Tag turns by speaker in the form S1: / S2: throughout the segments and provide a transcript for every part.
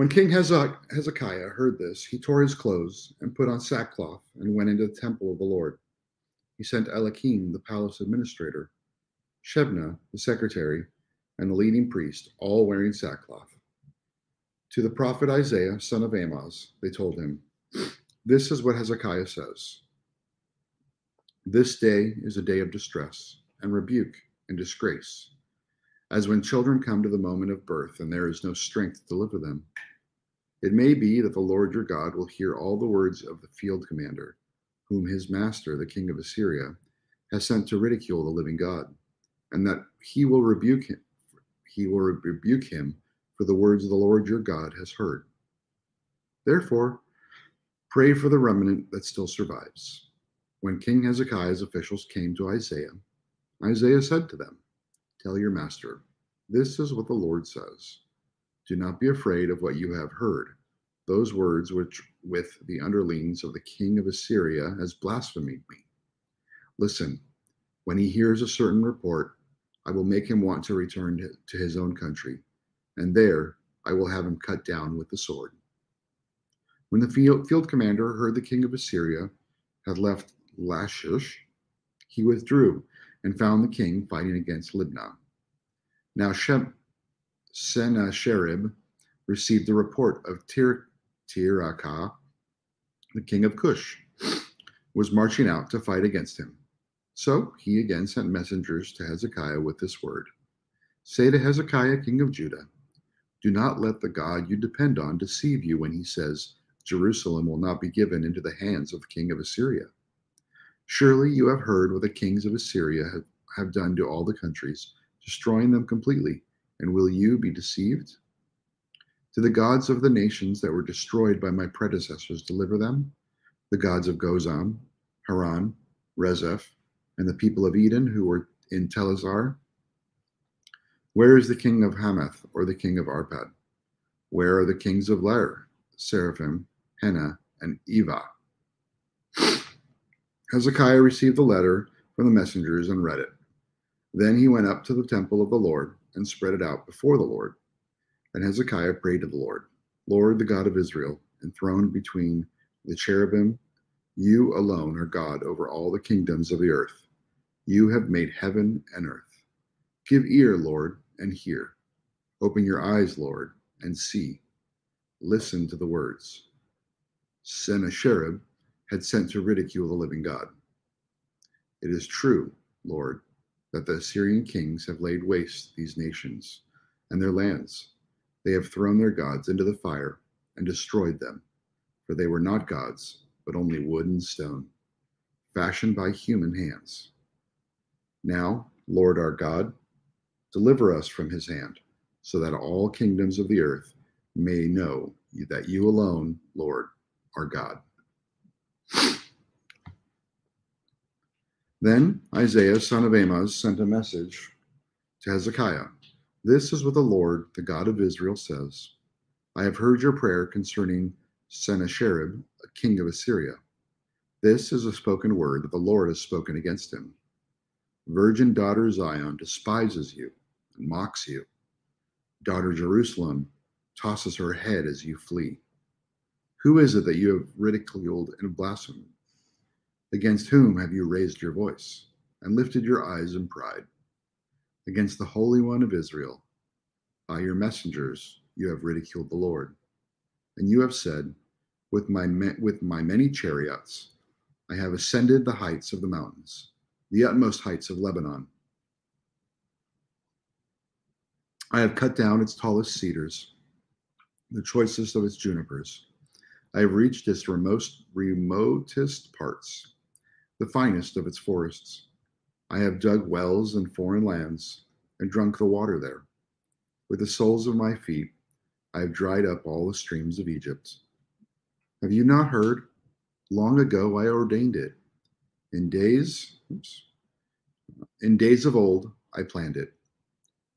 S1: When King Hezekiah heard this, he tore his clothes and put on sackcloth and went into the temple of the Lord. He sent Eliakim, the palace administrator, Shebna, the secretary, and the leading priest, all wearing sackcloth. To the prophet Isaiah, son of Amoz, they told him, This is what Hezekiah says This day is a day of distress and rebuke and disgrace, as when children come to the moment of birth and there is no strength to deliver them. It may be that the Lord your God will hear all the words of the field commander, whom his master, the king of Assyria, has sent to ridicule the living God, and that he will rebuke him. He will rebuke him for the words the Lord your God has heard. Therefore, pray for the remnant that still survives. When King Hezekiah's officials came to Isaiah, Isaiah said to them, Tell your master, this is what the Lord says. Do not be afraid of what you have heard. Those words which, with the underlings of the king of Assyria, has blasphemed me. Listen, when he hears a certain report, I will make him want to return to his own country, and there I will have him cut down with the sword. When the field, field commander heard the king of Assyria had left Lachish, he withdrew and found the king fighting against Libnah. Now Shem, Sennacherib received the report of Tir- Tirhakah, the king of Cush, was marching out to fight against him. So he again sent messengers to Hezekiah with this word Say to Hezekiah, king of Judah, do not let the God you depend on deceive you when he says, Jerusalem will not be given into the hands of the king of Assyria. Surely you have heard what the kings of Assyria have, have done to all the countries, destroying them completely and will you be deceived? To the gods of the nations that were destroyed by my predecessors, deliver them, the gods of Gozan, Haran, Rezeph, and the people of Eden who were in Telassar? Where is the king of Hamath or the king of Arpad? Where are the kings of Lair, Sepharvaim, Hena, and Ivvah? Hezekiah received the letter from the messengers and read it. Then he went up to the temple of the Lord and spread it out before the Lord. And Hezekiah prayed to the Lord, Lord, the God of Israel, enthroned between the cherubim, you alone are God over all the kingdoms of the earth. You have made heaven and earth. Give ear, Lord, and hear. Open your eyes, Lord, and see. Listen to the words. Sennacherib had sent to ridicule the living God. It is true, Lord, that the Assyrian kings have laid waste these nations and their lands. They have thrown their gods into the fire and destroyed them, for they were not gods, but only wood and stone, fashioned by human hands. Now, Lord our God, deliver us from his hand, so that all kingdoms of the earth may know that you alone, Lord, are God. Then Isaiah, son of Amoz, sent a message to Hezekiah. This is what the Lord, the God of Israel, says I have heard your prayer concerning Sennacherib, king of Assyria. This is a spoken word that the Lord has spoken against him. Virgin daughter Zion despises you and mocks you. Daughter Jerusalem tosses her head as you flee. Who is it that you have ridiculed and blasphemed? Against whom have you raised your voice and lifted your eyes in pride? Against the Holy One of Israel. By your messengers you have ridiculed the Lord. And you have said, with my, with my many chariots, I have ascended the heights of the mountains, the utmost heights of Lebanon. I have cut down its tallest cedars, the choicest of its junipers. I have reached its remote, remotest parts the finest of its forests. I have dug wells in foreign lands and drunk the water there. With the soles of my feet, I have dried up all the streams of Egypt. Have you not heard? Long ago I ordained it. In days, oops, in days of old, I planned it.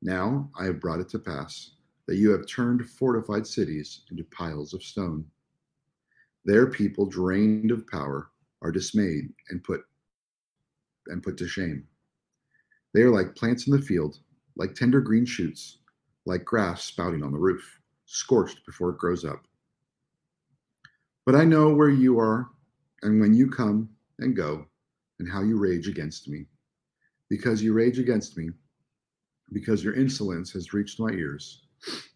S1: Now I have brought it to pass that you have turned fortified cities into piles of stone. Their people, drained of power, are dismayed and put and put to shame. They are like plants in the field, like tender green shoots, like grass spouting on the roof, scorched before it grows up. But I know where you are, and when you come and go, and how you rage against me. Because you rage against me, because your insolence has reached my ears,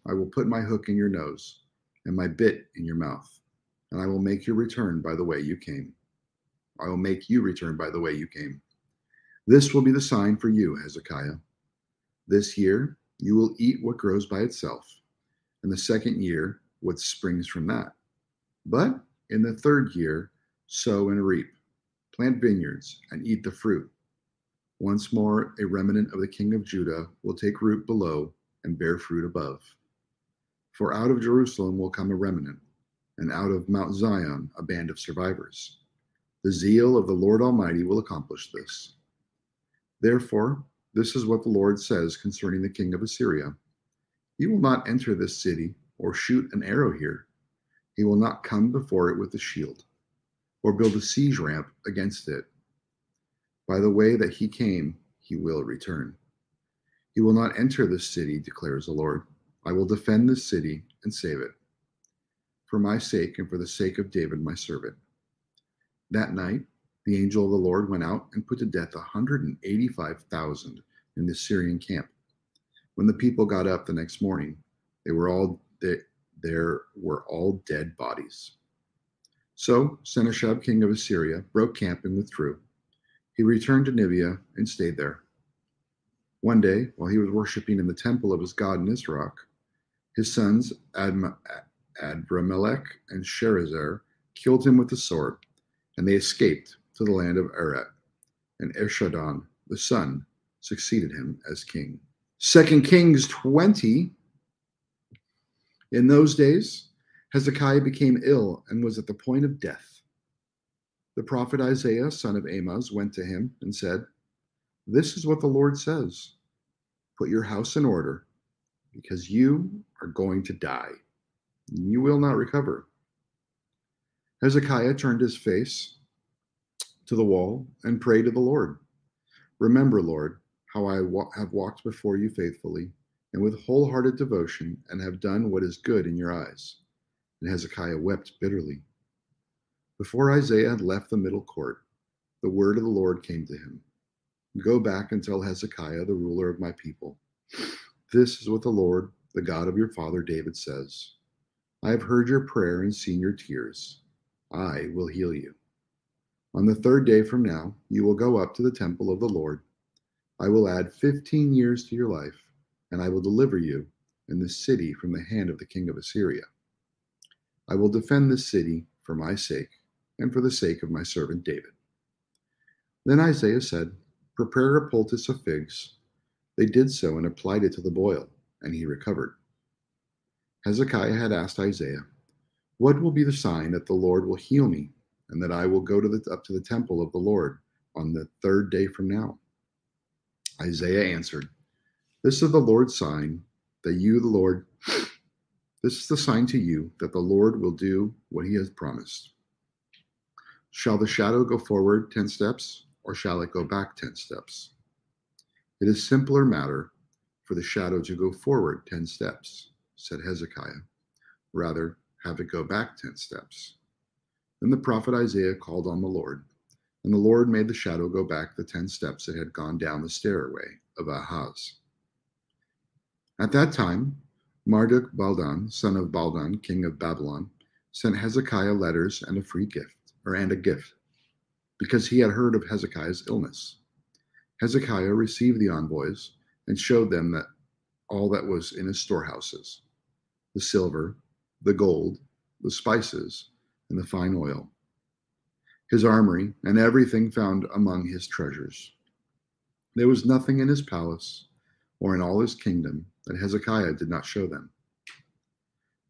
S1: I will put my hook in your nose and my bit in your mouth, and I will make you return by the way you came. I will make you return by the way you came. This will be the sign for you, Hezekiah. This year you will eat what grows by itself, and the second year what springs from that. But in the third year, sow and reap, plant vineyards, and eat the fruit. Once more, a remnant of the king of Judah will take root below and bear fruit above. For out of Jerusalem will come a remnant, and out of Mount Zion a band of survivors. The zeal of the Lord Almighty will accomplish this. Therefore, this is what the Lord says concerning the king of Assyria He will not enter this city or shoot an arrow here. He will not come before it with a shield or build a siege ramp against it. By the way that he came, he will return. He will not enter this city, declares the Lord. I will defend this city and save it, for my sake and for the sake of David, my servant. That night, the angel of the Lord went out and put to death 185,000 in the Syrian camp. When the people got up the next morning, they were all there were all dead bodies. So Sennacherib, king of Assyria, broke camp and withdrew. He returned to Nineveh and stayed there. One day, while he was worshiping in the temple of his god Nisroch, his sons Adm- Adramelech and Sharezer killed him with the sword, and they escaped to the land of Ararat, and Esarhaddon, the son, succeeded him as king. Second Kings 20. In those days, Hezekiah became ill and was at the point of death. The prophet Isaiah, son of Amoz, went to him and said, This is what the Lord says Put your house in order, because you are going to die. You will not recover. Hezekiah turned his face to the wall and prayed to the Lord. Remember, Lord, how I wa- have walked before you faithfully and with wholehearted devotion and have done what is good in your eyes. And Hezekiah wept bitterly. Before Isaiah had left the middle court, the word of the Lord came to him Go back and tell Hezekiah, the ruler of my people, this is what the Lord, the God of your father David, says I have heard your prayer and seen your tears. I will heal you. On the third day from now, you will go up to the temple of the Lord. I will add 15 years to your life, and I will deliver you and this city from the hand of the king of Assyria. I will defend this city for my sake and for the sake of my servant David. Then Isaiah said, Prepare a poultice of figs. They did so and applied it to the boil, and he recovered. Hezekiah had asked Isaiah, What will be the sign that the Lord will heal me and that I will go to the, up to the temple of the Lord on the third day from now. Isaiah answered, This is the Lord's sign that you, the Lord, this is the sign to you that the Lord will do what he has promised. Shall the shadow go forward 10 steps, or shall it go back 10 steps? It is simpler matter for the shadow to go forward 10 steps, said Hezekiah. Rather, have it go back 10 steps. Then the prophet Isaiah called on the Lord, and the Lord made the shadow go back the ten steps it had gone down the stairway of Ahaz. At that time, Marduk Baldan, son of Baldan, king of Babylon, sent Hezekiah letters and a free gift, or and a gift, because he had heard of Hezekiah's illness. Hezekiah received the envoys and showed them that all that was in his storehouses the silver, the gold, the spices, and the fine oil, his armory, and everything found among his treasures. There was nothing in his palace or in all his kingdom that Hezekiah did not show them.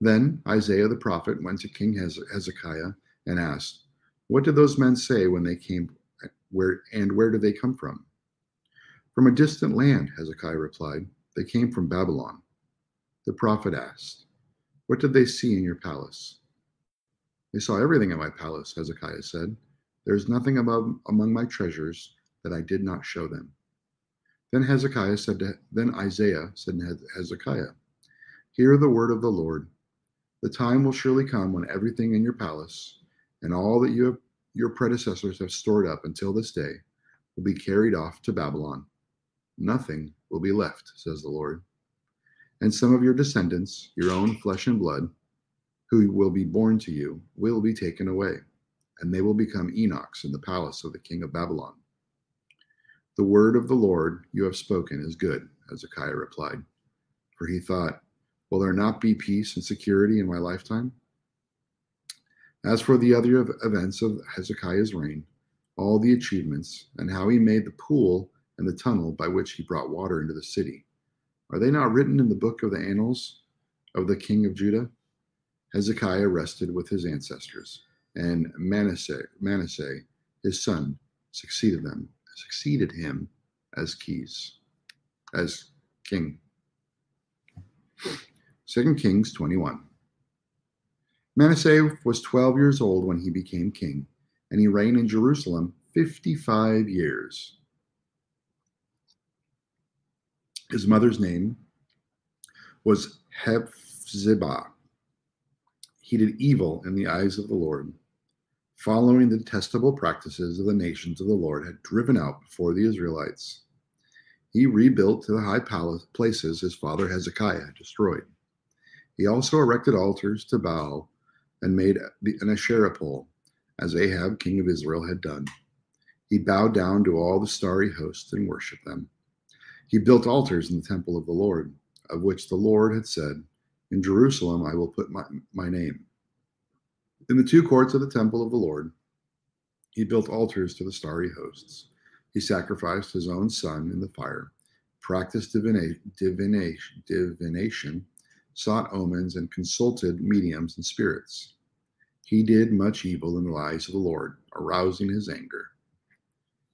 S1: Then Isaiah the prophet went to King Hezekiah and asked, What did those men say when they came? Where and where did they come from? From a distant land, Hezekiah replied. They came from Babylon. The prophet asked, What did they see in your palace? They saw everything in my palace, Hezekiah said. There is nothing above, among my treasures that I did not show them. Then Hezekiah said to, then Isaiah said to Hezekiah, Hear the word of the Lord. The time will surely come when everything in your palace and all that you have, your predecessors have stored up until this day will be carried off to Babylon. Nothing will be left, says the Lord. And some of your descendants, your own flesh and blood, who will be born to you, will be taken away, and they will become eunuchs in the palace of the king of Babylon. The word of the Lord you have spoken is good, Hezekiah replied. For he thought, Will there not be peace and security in my lifetime? As for the other events of Hezekiah's reign, all the achievements, and how he made the pool and the tunnel by which he brought water into the city, are they not written in the book of the annals of the king of Judah? Hezekiah rested with his ancestors, and Manasseh, Manasseh his son, succeeded them succeeded him as keys, as king. 2 Kings 21. Manasseh was 12 years old when he became king, and he reigned in Jerusalem 55 years. His mother's name was Hephzibah. He did evil in the eyes of the Lord following the detestable practices of the nations of the Lord had driven out before the Israelites. He rebuilt the high palace places his father Hezekiah had destroyed. He also erected altars to Baal and made an Asherah pole, as Ahab, king of Israel, had done. He bowed down to all the starry hosts and worshipped them. He built altars in the temple of the Lord, of which the Lord had said, In Jerusalem I will put my, my name. In the two courts of the temple of the Lord, he built altars to the starry hosts. He sacrificed his own son in the fire, practiced divina- divination, divination, sought omens, and consulted mediums and spirits. He did much evil in the eyes of the Lord, arousing his anger.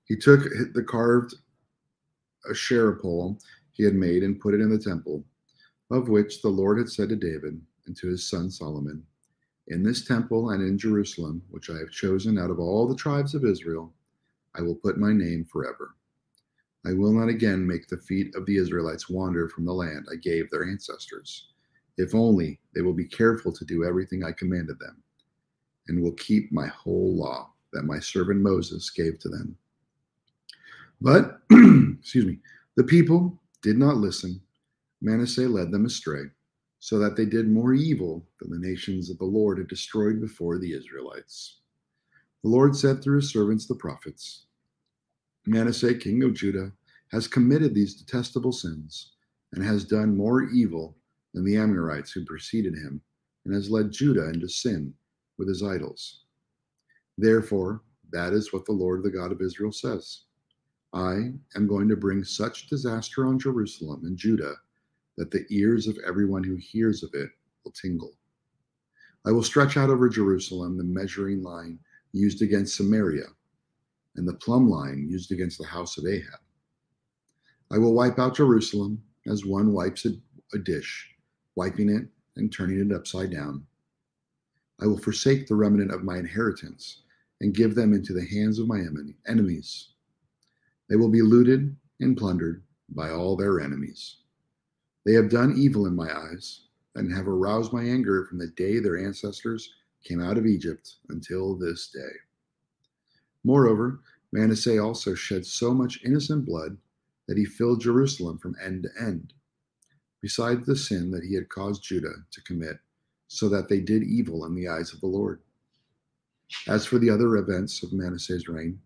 S1: He took the carved Asherah pole he had made and put it in the temple, of which the Lord had said to David and to his son Solomon, in this temple and in Jerusalem, which I have chosen out of all the tribes of Israel, I will put my name forever. I will not again make the feet of the Israelites wander from the land I gave their ancestors, if only they will be careful to do everything I commanded them, and will keep my whole law that my servant Moses gave to them. But, excuse me, the people did not listen. Manasseh led them astray so that they did more evil than the nations that the Lord had destroyed before the Israelites. The Lord said through his servants the prophets Manasseh, king of Judah, has committed these detestable sins and has done more evil than the Amorites who preceded him, and has led Judah into sin with his idols. Therefore, that is what the Lord, the God of Israel, says I am going to bring such disaster on Jerusalem and Judah that the ears of everyone who hears of it will tingle. I will stretch out over Jerusalem the measuring line used against Samaria and the plumb line used against the house of Ahab. I will wipe out Jerusalem as one wipes a, a dish, wiping it and turning it upside down. I will forsake the remnant of my inheritance and give them into the hands of my enemies. They will be looted and plundered by all their enemies. They have done evil in my eyes and have aroused my anger from the day their ancestors came out of Egypt until this day. Moreover, Manasseh also shed so much innocent blood that he filled Jerusalem from end to end, besides the sin that he had caused Judah to commit, so that they did evil in the eyes of the Lord. As for the other events of Manasseh's reign,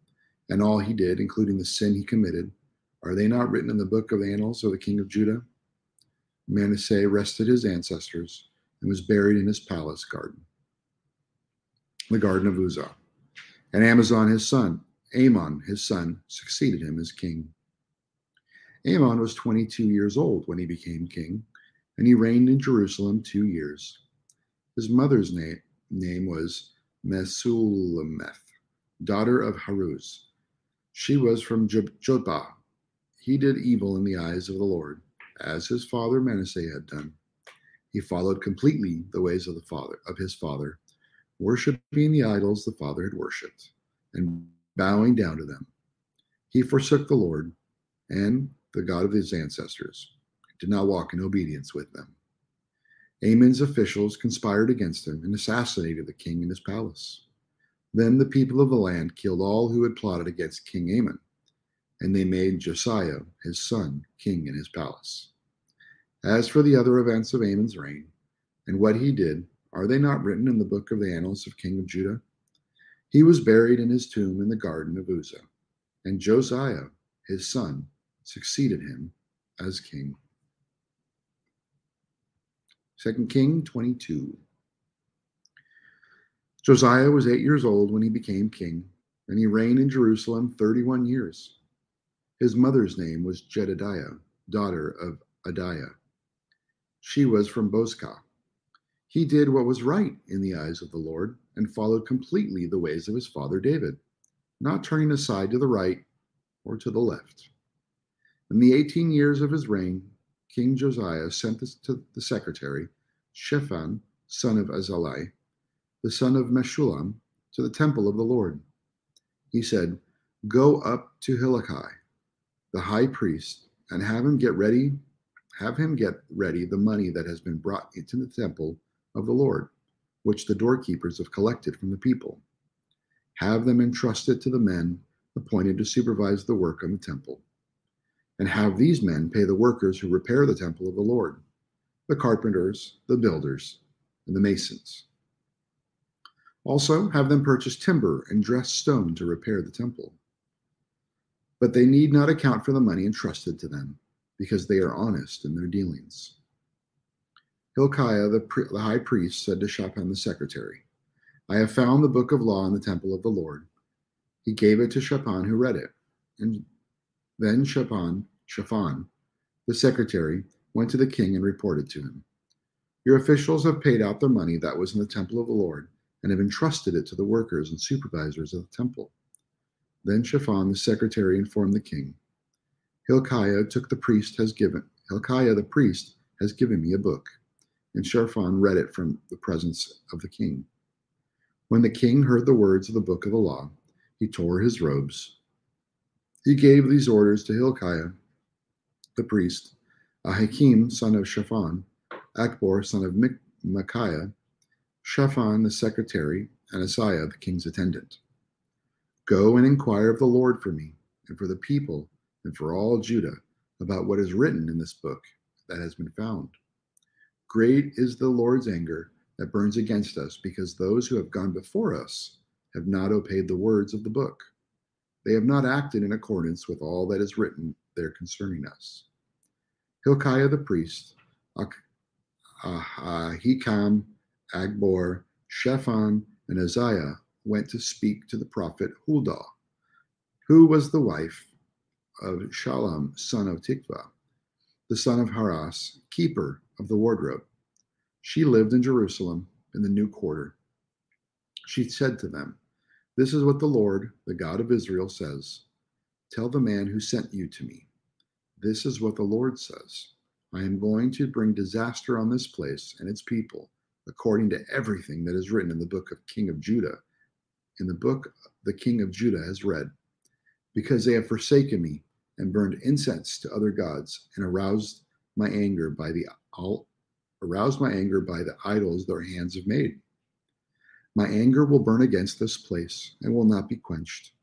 S1: and all he did, including the sin he committed, are they not written in the book of the annals of the king of Judah? Manasseh rested his ancestors and was buried in his palace garden, the garden of Uzzah. And Amazon his son, Amon his son, succeeded him as king. Amon was 22 years old when he became king, and he reigned in Jerusalem two years. His mother's name, name was Meshullemeth, daughter of Haruz. She was from Jotbah. He did evil in the eyes of the Lord, as his father Manasseh had done. He followed completely the ways of the father of his father, worshiping the idols the father had worshipped, and bowing down to them. He forsook the Lord and the God of his ancestors, did not walk in obedience with them. Amon's officials conspired against him and assassinated the king in his palace. Then the people of the land killed all who had plotted against King Amon, and they made Josiah, his son, king in his palace. As for the other events of Amon's reign and what he did, are they not written in the book of the annals of King of Judah? He was buried in his tomb in the garden of Uzzah, and Josiah, his son, succeeded him as king. 2 King 22. Josiah was eight years old when he became king, and he reigned in Jerusalem 31 years. His mother's name was Jedidiah, daughter of Adaiah. She was from Bozkath. He did what was right in the eyes of the Lord and followed completely the ways of his father David, not turning aside to the right or to the left. In the 18 years of his reign, King Josiah sent this to the secretary, Shaphan, son of Azaliah, the son of Meshullam, to the temple of the Lord. He said, Go up to Hilkiah, the high priest, and have him get ready, have him get ready the money that has been brought into the temple of the Lord, which the doorkeepers have collected from the people. Have them entrusted to the men appointed to supervise the work on the temple and have these men pay the workers who repair the temple of the Lord, the carpenters, the builders, and the masons. Also, have them purchase timber and dress stone to repair the temple. But they need not account for the money entrusted to them, because they are honest in their dealings. Hilkiah, the, pri- the high priest, said to Shaphan the secretary, I have found the book of law in the temple of the Lord. He gave it to Shaphan, who read it. And then Shaphan, Shaphan, the secretary, went to the king and reported to him. Your officials have paid out the money that was in the temple of the Lord and have entrusted it to the workers and supervisors of the temple. Then Shaphan, the secretary, informed the king. Hilkiah took the priest has given Hilkiah the priest has given me a book. And Shaphan read it from the presence of the king. When the king heard the words of the book of the law, he tore his robes he gave these orders to Hilkiah, the priest, Ahikam, son of Shaphan, Akbor son of Micaiah, Shaphan, the secretary, and Asaiah, the king's attendant. Go and inquire of the Lord for me, and for the people, and for all Judah, about what is written in this book that has been found. Great is the Lord's anger that burns against us, because those who have gone before us have not obeyed the words of the book. They have not acted in accordance with all that is written there concerning us. Hilkiah the priest, Ahikam, Akbor, Shaphan, and Isaiah went to speak to the prophet Huldah, who was the wife of Shallum, son of Tikvah, the son of Harhas, keeper of the wardrobe. She lived in Jerusalem in the new quarter. She said to them, this is what the Lord, the God of Israel, says Tell the man who sent you to me. This is what the Lord says I am going to bring disaster on this place and its people, according to everything that is written in the book of King of Judah, in the book the King of Judah has read, because they have forsaken me and burned incense to other gods and aroused my anger by the aroused my anger by the idols their hands have made. My anger will burn against this place and will not be quenched.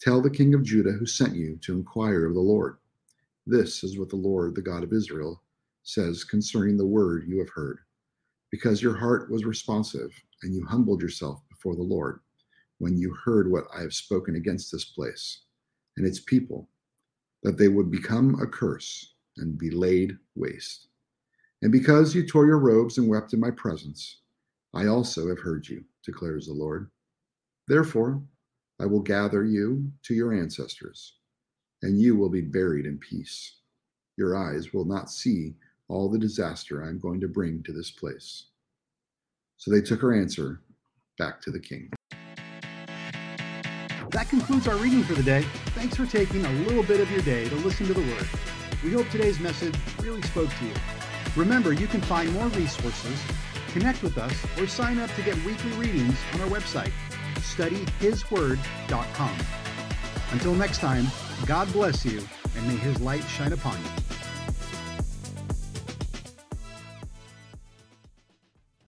S1: Tell the king of Judah who sent you to inquire of the Lord. This is what the Lord, the God of Israel, says concerning the word you have heard. Because your heart was responsive and you humbled yourself before the Lord when you heard what I have spoken against this place and its people, that they would become a curse and be laid waste. And because you tore your robes and wept in my presence, I also have heard you declares the Lord. Therefore, I will gather you to your ancestors, and you will be buried in peace. your eyes will not see all the disaster I am going to bring to this place. So they took her answer back to the king.
S2: That concludes our reading for the day. Thanks for taking a little bit of your day to listen to the Word. We hope today's message really spoke to you. Remember, you can find more resources, connect with us, or sign up to get weekly readings on our website, studyhisword.com. Until next time, God bless you, and may His light shine upon you.